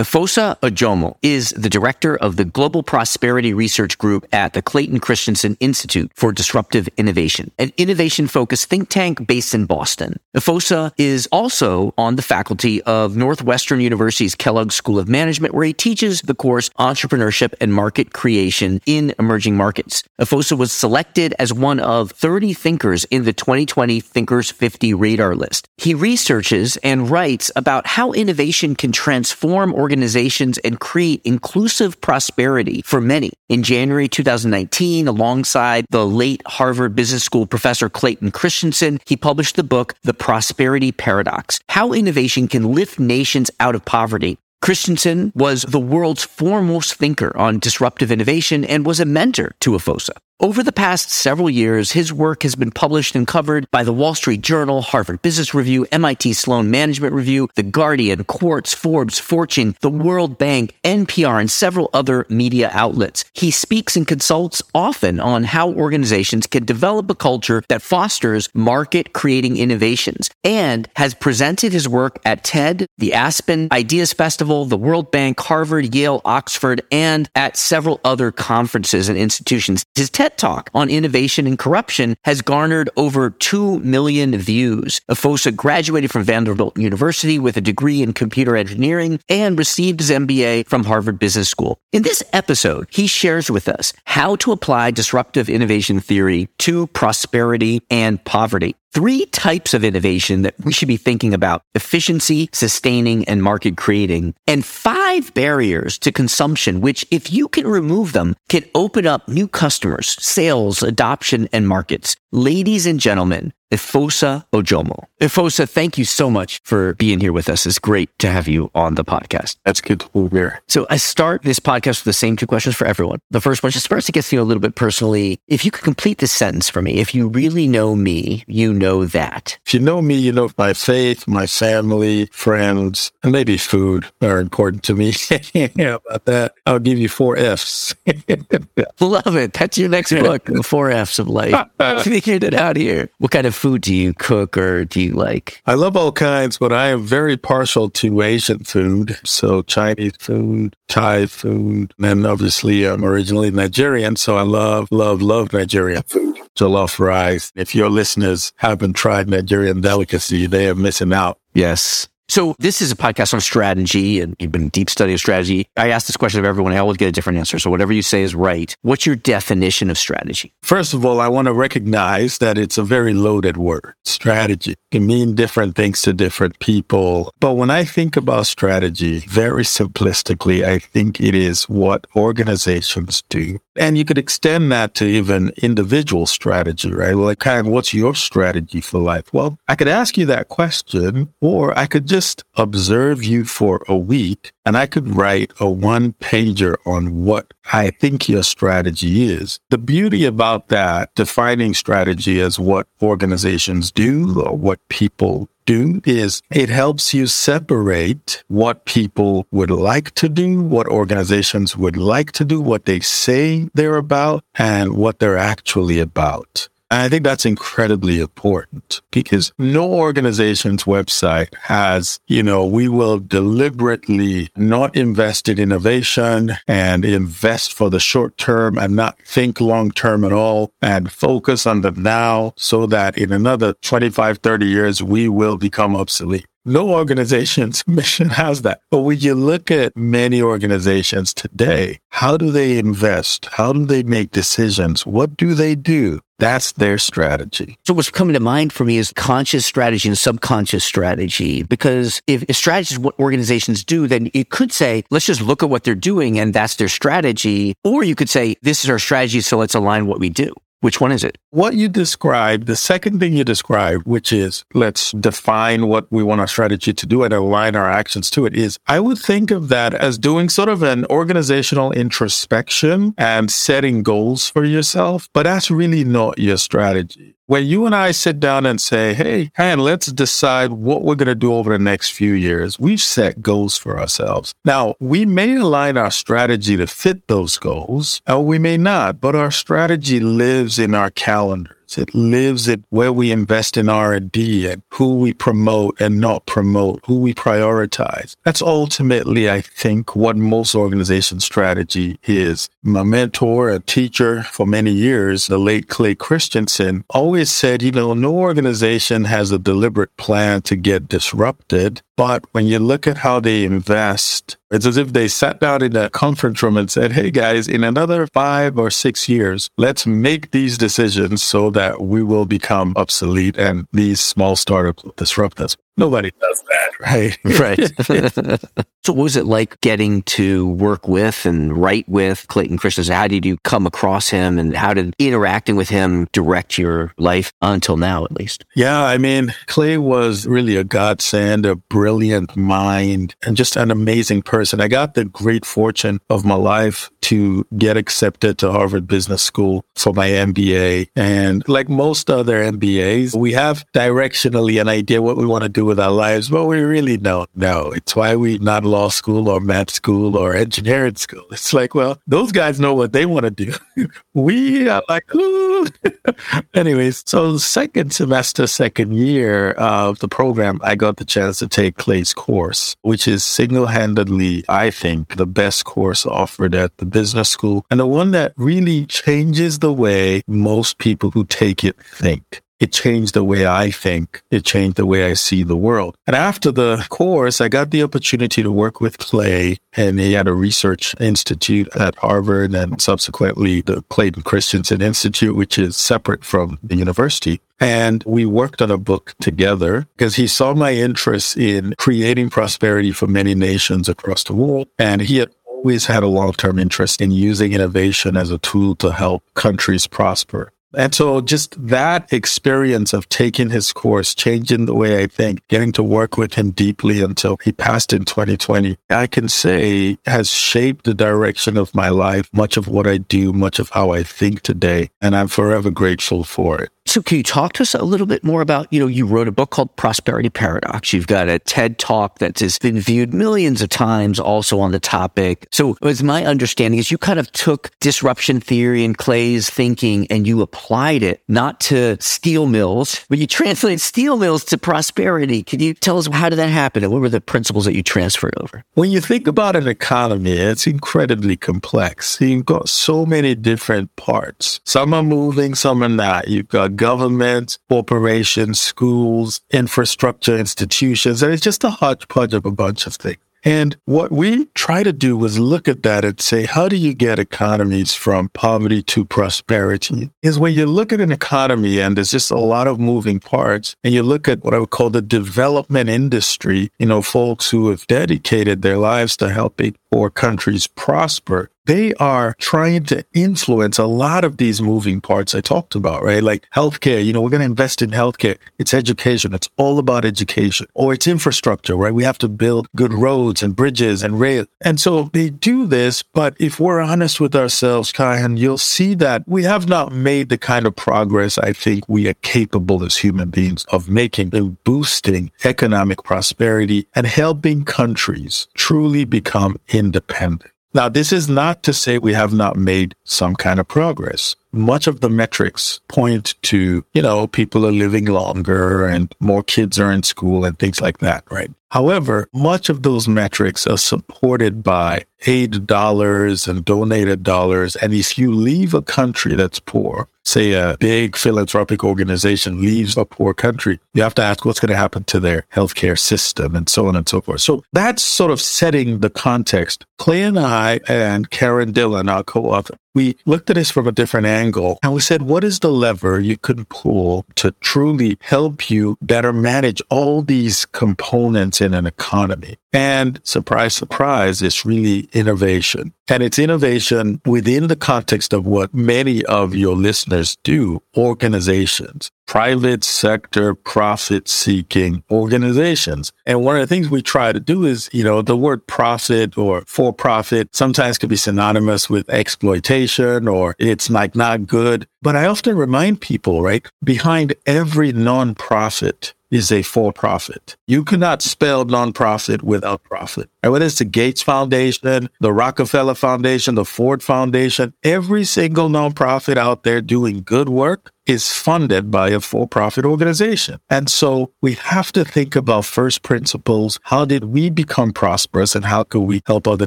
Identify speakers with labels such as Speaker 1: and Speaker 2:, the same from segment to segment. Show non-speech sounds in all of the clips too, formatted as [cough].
Speaker 1: Efosa Ojomo is the director of the Global Prosperity Research Group at the Clayton Christensen Institute for Disruptive Innovation, an innovation focused think tank based in Boston. Efosa is also on the faculty of Northwestern University's Kellogg School of Management, where he teaches the course Entrepreneurship and Market Creation in Emerging Markets. Efosa was selected as one of 30 thinkers in the 2020 Thinkers 50 radar list. He researches and writes about how innovation can transform organizations organizations and create inclusive prosperity for many. In January 2019, alongside the late Harvard Business School professor Clayton Christensen, he published the book, The Prosperity Paradox, How Innovation Can Lift Nations Out of Poverty. Christensen was the world's foremost thinker on disruptive innovation and was a mentor to Efosa. Over the past several years, his work has been published and covered by the Wall Street Journal, Harvard Business Review, MIT Sloan Management Review, The Guardian, Quartz, Forbes, Fortune, the World Bank, NPR, and several other media outlets. He speaks and consults often on how organizations can develop a culture that fosters market creating innovations and has presented his work at TED, the Aspen Ideas Festival, the World Bank, Harvard, Yale, Oxford, and at several other conferences and institutions. His TED TED Talk on innovation and corruption has garnered over 2 million views. Efosa graduated from Vanderbilt University with a degree in computer engineering and received his MBA from Harvard Business School. In this episode, he shares with us how to apply disruptive innovation theory to prosperity and poverty three types of innovation that we should be thinking about efficiency, sustaining, and market creating, and five barriers to consumption, which, if you can remove them, can open up new customers, sales, adoption, and markets. Ladies and gentlemen, Efosa Ojomo. Efosa, thank you so much for being here with us. It's great to have you on the podcast.
Speaker 2: That's good to be here.
Speaker 1: So I start this podcast with the same two questions for everyone. The first one, just first to get to you a little bit personally. If you could complete this sentence for me, if you really know me, you know that.
Speaker 2: If you know me, you know my faith, my family, friends, and maybe food are important to me. [laughs] yeah, about that. I'll give you four F's. [laughs]
Speaker 1: Love it. That's your next book, The Four F's of Life. [laughs] Figured it out here. What kind of food do you cook or do you like?
Speaker 2: I love all kinds, but I am very partial to Asian food. So Chinese food, Thai food, and obviously I'm originally Nigerian. So I love, love, love Nigerian food. Jollof rice. If your listeners haven't tried Nigerian delicacy, they are missing out.
Speaker 1: Yes. So this is a podcast on strategy and you've been deep study of strategy. I ask this question of everyone. I always get a different answer. So whatever you say is right. What's your definition of strategy?
Speaker 2: First of all, I want to recognize that it's a very loaded word. Strategy can mean different things to different people. But when I think about strategy, very simplistically, I think it is what organizations do. And you could extend that to even individual strategy, right? Like kind of what's your strategy for life? Well, I could ask you that question or I could just just observe you for a week and I could write a one pager on what I think your strategy is. The beauty about that, defining strategy as what organizations do or what people do is it helps you separate what people would like to do, what organizations would like to do, what they say they're about, and what they're actually about. And I think that's incredibly important because no organization's website has, you know, we will deliberately not invest in innovation and invest for the short term and not think long term at all and focus on the now so that in another 25, 30 years, we will become obsolete. No organization's [laughs] mission has that. But when you look at many organizations today, how do they invest? How do they make decisions? What do they do? That's their strategy.
Speaker 1: So what's coming to mind for me is conscious strategy and subconscious strategy. Because if, if strategy is what organizations do, then you could say, let's just look at what they're doing and that's their strategy. Or you could say, this is our strategy, so let's align what we do. Which one is it?
Speaker 2: What you described, the second thing you described, which is let's define what we want our strategy to do and align our actions to it, is I would think of that as doing sort of an organizational introspection and setting goals for yourself. But that's really not your strategy when you and I sit down and say, Hey, and let's decide what we're going to do over the next few years, we've set goals for ourselves. Now, we may align our strategy to fit those goals, or we may not, but our strategy lives in our calendar. It lives at where we invest in R&D and who we promote and not promote, who we prioritize. That's ultimately, I think, what most organization strategy is. My mentor, a teacher for many years, the late Clay Christensen, always said, you know, no organization has a deliberate plan to get disrupted. But when you look at how they invest, it's as if they sat down in a conference room and said, Hey guys, in another five or six years, let's make these decisions so that we will become obsolete and these small startups disrupt us. Nobody does that, right? [laughs]
Speaker 1: right. [laughs] so, what was it like getting to work with and write with Clayton Christensen? How did you come across him and how did interacting with him direct your life until now, at least?
Speaker 2: Yeah, I mean, Clay was really a godsend, a brilliant mind, and just an amazing person. I got the great fortune of my life to get accepted to Harvard Business School for my MBA. And like most other MBAs, we have directionally an idea what we want to do with our lives, but we really don't know. It's why we not law school or math school or engineering school. It's like, well, those guys know what they want to do. [laughs] we are like, ooh. [laughs] Anyways, so second semester, second year of the program, I got the chance to take Clay's course, which is single-handedly, I think, the best course offered at the business school and the one that really changes the way most people who take it think it changed the way I think. It changed the way I see the world. And after the course, I got the opportunity to work with Clay and he had a research institute at Harvard and subsequently the Clayton Christensen Institute, which is separate from the university. And we worked on a book together because he saw my interest in creating prosperity for many nations across the world. And he had always had a long-term interest in using innovation as a tool to help countries prosper. And so just that experience of taking his course, changing the way I think, getting to work with him deeply until he passed in 2020, I can say has shaped the direction of my life, much of what I do, much of how I think today. And I'm forever grateful for it.
Speaker 1: So can you talk to us a little bit more about, you know, you wrote a book called Prosperity Paradox. You've got a TED talk that has been viewed millions of times also on the topic. So as my understanding is you kind of took disruption theory and Clay's thinking and you applied it not to steel mills, but you translated steel mills to prosperity. Can you tell us how did that happen and what were the principles that you transferred over?
Speaker 2: When you think about an economy, it's incredibly complex. You've got so many different parts. Some are moving, some are not. You've got government, corporations, schools, infrastructure, institutions. And it's just a hodgepodge of a bunch of things. And what we try to do was look at that and say, how do you get economies from poverty to prosperity? Is when you look at an economy and there's just a lot of moving parts and you look at what I would call the development industry, you know, folks who have dedicated their lives to helping poor countries prosper they are trying to influence a lot of these moving parts I talked about, right? Like healthcare, you know, we're going to invest in healthcare. It's education. It's all about education or it's infrastructure, right? We have to build good roads and bridges and rail. And so they do this. But if we're honest with ourselves, Kaihan, you'll see that we have not made the kind of progress I think we are capable as human beings of making in boosting economic prosperity and helping countries truly become independent. Now, this is not to say we have not made some kind of progress. Much of the metrics point to, you know, people are living longer and more kids are in school and things like that, right? However, much of those metrics are supported by aid dollars and donated dollars. And if you leave a country that's poor, say a big philanthropic organization leaves a poor country, you have to ask what's going to happen to their healthcare system and so on and so forth. So that's sort of setting the context. Clay and I and Karen Dillon, our co-author, we looked at this from a different angle and we said, what is the lever you can pull to truly help you better manage all these components in an economy? And surprise, surprise, it's really innovation. And it's innovation within the context of what many of your listeners do, organizations, private sector, profit seeking organizations. And one of the things we try to do is, you know, the word profit or for profit sometimes could be synonymous with exploitation or it's like not good. But I often remind people, right, behind every nonprofit is a for profit. You cannot spell nonprofit without profit. And whether it's the Gates Foundation, the Rockefeller Foundation, the Ford Foundation, every single nonprofit out there doing good work is funded by a for profit organization. And so we have to think about first principles. How did we become prosperous and how could we help other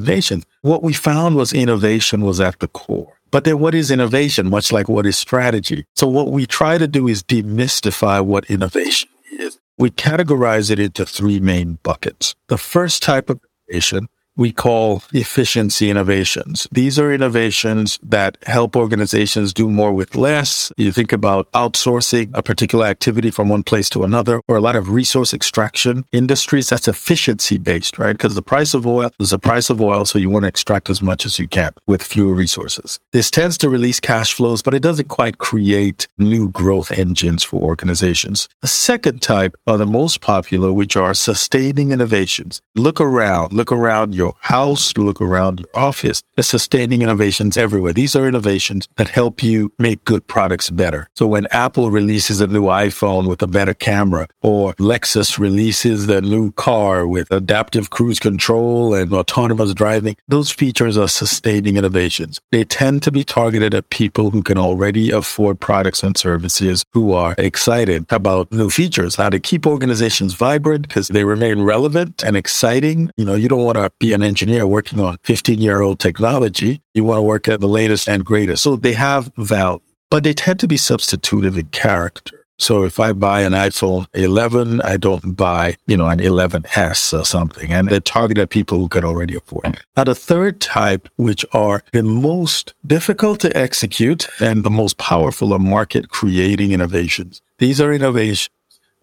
Speaker 2: nations? What we found was innovation was at the core. But then what is innovation? Much like what is strategy? So what we try to do is demystify what innovation is. We categorize it into three main buckets. The first type of innovation we call efficiency innovations. These are innovations that help organizations do more with less. You think about outsourcing a particular activity from one place to another or a lot of resource extraction industries. That's efficiency based, right? Because the price of oil is the price of oil. So you want to extract as much as you can with fewer resources. This tends to release cash flows, but it doesn't quite create new growth engines for organizations. The second type are the most popular, which are sustaining innovations. Look around, look around your your house, look around your office. There's sustaining innovations everywhere. These are innovations that help you make good products better. So when Apple releases a new iPhone with a better camera or Lexus releases the new car with adaptive cruise control and autonomous driving, those features are sustaining innovations. They tend to be targeted at people who can already afford products and services who are excited about new features, how to keep organizations vibrant because they remain relevant and exciting. You know, you don't want to be an engineer working on 15 year old technology. You want to work at the latest and greatest. So they have value, but they tend to be substitutive in character. So if I buy an iPhone 11, I don't buy, you know, an 11S or something. And they're targeted at people who can already afford it. Now, the third type, which are the most difficult to execute and the most powerful are market creating innovations. These are innovations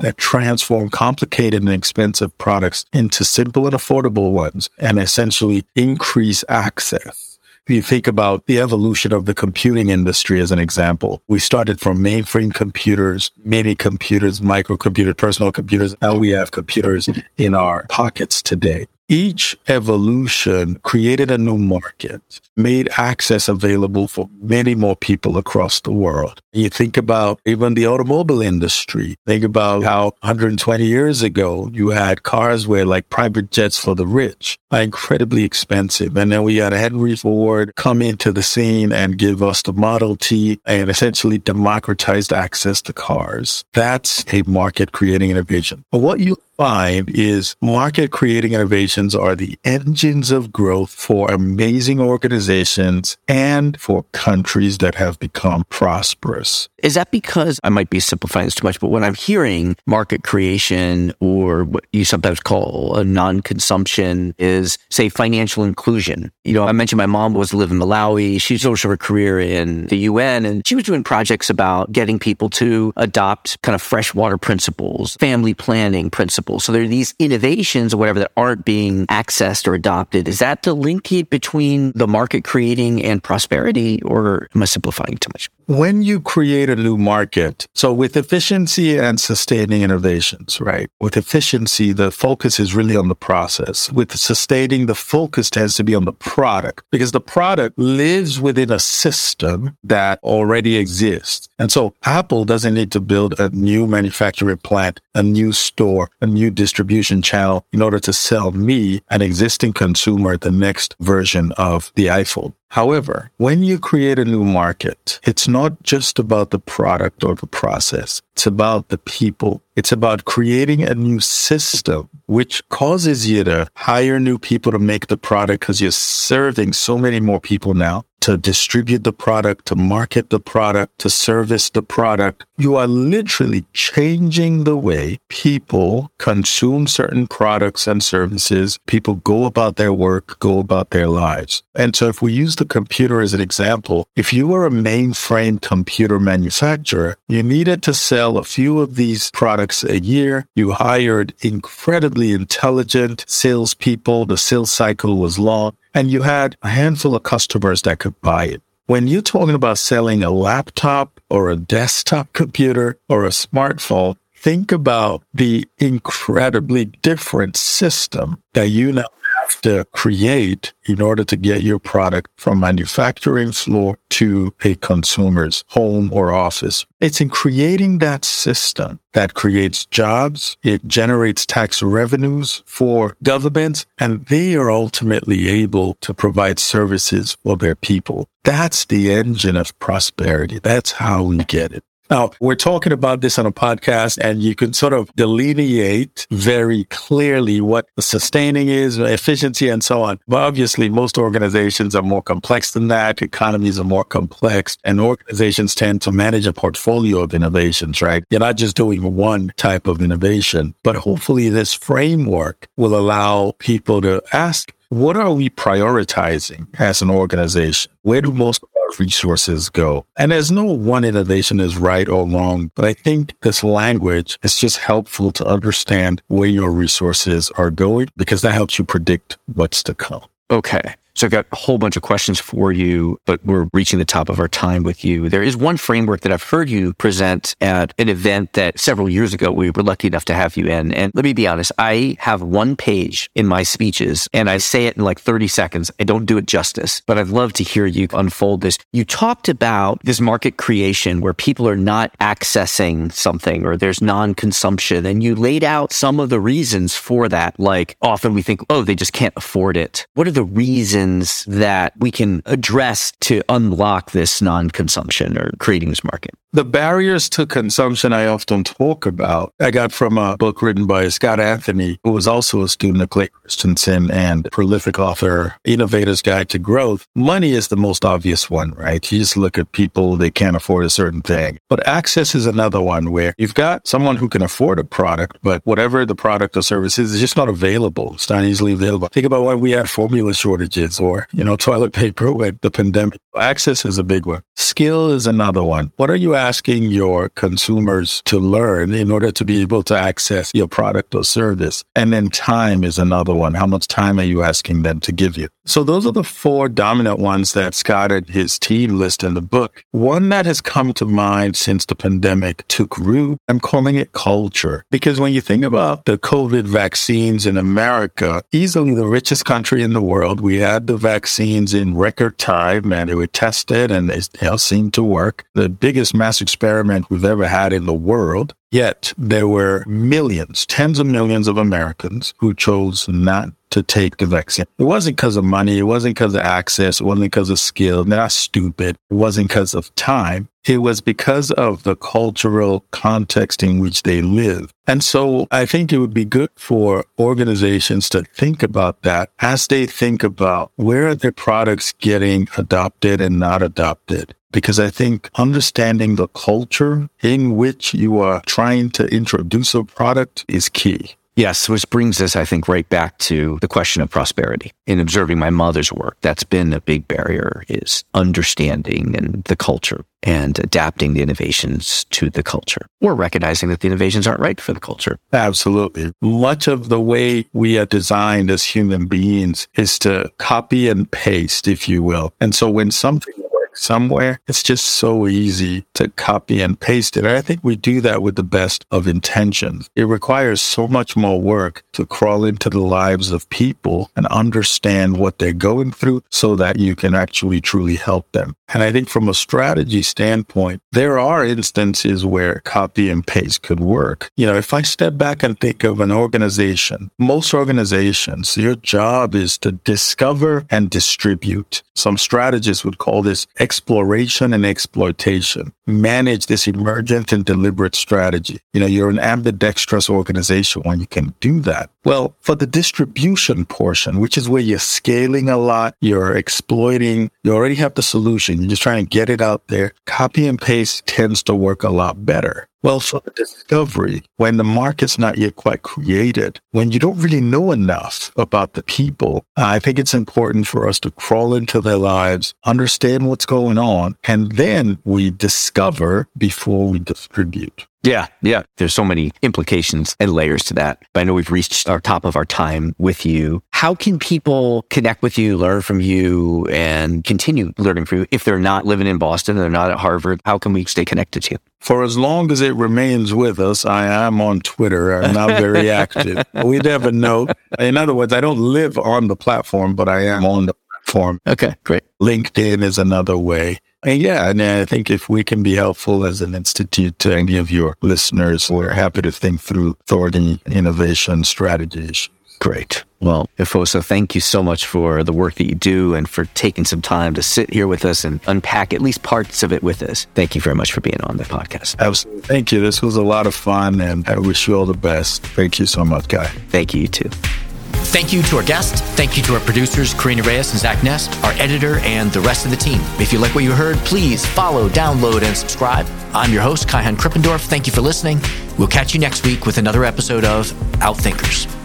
Speaker 2: that transform complicated and expensive products into simple and affordable ones and essentially increase access. If you think about the evolution of the computing industry as an example, we started from mainframe computers, mini computers, microcomputer, personal computers. Now we have computers in our pockets today each evolution created a new market, made access available for many more people across the world. You think about even the automobile industry. Think about how 120 years ago you had cars where like private jets for the rich incredibly expensive. And then we had Henry Ford come into the scene and give us the Model T and essentially democratized access to cars. That's a market creating innovation. But what you find is market creating innovations are the engines of growth for amazing organizations and for countries that have become prosperous.
Speaker 1: Is that because I might be simplifying this too much, but when I'm hearing market creation or what you sometimes call a non-consumption is say financial inclusion. You know, I mentioned my mom was living in Malawi. She's also her career in the UN and she was doing projects about getting people to adopt kind of freshwater principles, family planning principles so there are these innovations or whatever that aren't being accessed or adopted. Is that the link between the market creating and prosperity or am I simplifying too much?
Speaker 2: When you create a new market, so with efficiency and sustaining innovations, right? With efficiency, the focus is really on the process. With sustaining, the focus tends to be on the product because the product lives within a system that already exists. And so Apple doesn't need to build a new manufacturing plant, a new store, a new distribution channel in order to sell me, an existing consumer, the next version of the iPhone. However, when you create a new market, it's not just about the product or the process. It's about the people. It's about creating a new system, which causes you to hire new people to make the product because you're serving so many more people now. To distribute the product, to market the product, to service the product. You are literally changing the way people consume certain products and services. People go about their work, go about their lives. And so if we use the computer as an example, if you were a mainframe computer manufacturer, you needed to sell a few of these products a year. You hired incredibly intelligent salespeople. The sales cycle was long and you had a handful of customers that could buy it. When you're talking about selling a laptop or a desktop computer or a smartphone, think about the incredibly different system that you now have to create in order to get your product from manufacturing floor to a consumer's home or office. It's in creating that system that creates jobs. It generates tax revenues for governments and they are ultimately able to provide services for their people. That's the engine of prosperity. That's how we get it. Now, we're talking about this on a podcast and you can sort of delineate very clearly what sustaining is, efficiency and so on. But obviously, most organizations are more complex than that. Economies are more complex and organizations tend to manage a portfolio of innovations, right? You're not just doing one type of innovation, but hopefully this framework will allow people to ask, what are we prioritizing as an organization? Where do most resources go. And there's no one innovation is right or wrong, but I think this language is just helpful to understand where your resources are going because that helps you predict what's to come.
Speaker 1: Okay. So I've got a whole bunch of questions for you, but we're reaching the top of our time with you. There is one framework that I've heard you present at an event that several years ago we were lucky enough to have you in. And let me be honest, I have one page in my speeches and I say it in like 30 seconds. I don't do it justice, but I'd love to hear you unfold this. You talked about this market creation where people are not accessing something or there's non-consumption and you laid out some of the reasons for that. Like often we think, oh, they just can't afford it. What are the reasons that we can address to unlock this non-consumption or creating this market?
Speaker 2: The barriers to consumption I often talk about, I got from a book written by Scott Anthony, who was also a student of Clay Christensen and prolific author, Innovator's Guide to Growth. Money is the most obvious one, right? You just look at people, they can't afford a certain thing. But access is another one where you've got someone who can afford a product, but whatever the product or service is, it's just not available. It's not easily available. Think about why we had formula shortages or, you know, toilet paper with the pandemic. Access is a big one. Skill is another one. What are you asking your consumers to learn in order to be able to access your product or service? And then time is another one. How much time are you asking them to give you? So those are the four dominant ones that Scott and his team list in the book. One that has come to mind since the pandemic took root, I'm calling it culture. Because when you think about the COVID vaccines in America, easily the richest country in the world, we had the vaccines in record time and it were tested and they all seemed to work. The biggest mass experiment we've ever had in the world. Yet there were millions, tens of millions of Americans who chose not to take the vaccine. It wasn't because of money. It wasn't because of access. It wasn't because of skill. Not stupid. It wasn't because of time. It was because of the cultural context in which they live. And so I think it would be good for organizations to think about that as they think about where are their products getting adopted and not adopted because I think understanding the culture in which you are trying to introduce a product is key.
Speaker 1: Yes, which brings us, I think, right back to the question of prosperity. In observing my mother's work, that's been a big barrier is understanding and the culture and adapting the innovations to the culture or recognizing that the innovations aren't right for the culture.
Speaker 2: Absolutely. Much of the way we are designed as human beings is to copy and paste, if you will. And so when something somewhere. It's just so easy to copy and paste it. And I think we do that with the best of intentions. It requires so much more work to crawl into the lives of people and understand what they're going through so that you can actually truly help them. And I think from a strategy standpoint, there are instances where copy and paste could work. You know, if I step back and think of an organization, most organizations, your job is to discover and distribute. Some strategists would call this exploration and exploitation. Manage this emergent and deliberate strategy. You know, you're an ambidextrous organization when you can do that. Well, for the distribution portion, which is where you're scaling a lot, you're exploiting, you already have the solution. You're just trying to get it out there. Copy and paste tends to work a lot better. Well, for the discovery, when the market's not yet quite created, when you don't really know enough about the people, I think it's important for us to crawl into their lives, understand what's going on, and then we discover before we distribute.
Speaker 1: Yeah, yeah. There's so many implications and layers to that. But I know we've reached our top of our time with you. How can people connect with you, learn from you, and continue learning from you if they're not living in Boston, they're not at Harvard? How can we stay connected to you?
Speaker 2: For as long as it remains with us, I am on Twitter. I'm not very [laughs] active. We never know. In other words, I don't live on the platform, but I am on the platform.
Speaker 1: Okay, great.
Speaker 2: LinkedIn is another way. And yeah, and I think if we can be helpful as an institute to any of your listeners, we're happy to think through authority, innovation, strategies.
Speaker 1: Great. Well, Efosa, thank you so much for the work that you do and for taking some time to sit here with us and unpack at least parts of it with us. Thank you very much for being on the podcast.
Speaker 2: Absolutely. Thank you. This was a lot of fun and I wish you all the best. Thank you so much, Guy.
Speaker 1: Thank you, you too.
Speaker 3: Thank you to our guests. Thank you to our producers, Karina Reyes and Zach Ness, our editor, and the rest of the team. If you like what you heard, please follow, download, and subscribe. I'm your host, Kaihan Krippendorff. Thank you for listening. We'll catch you next week with another episode of Outthinkers.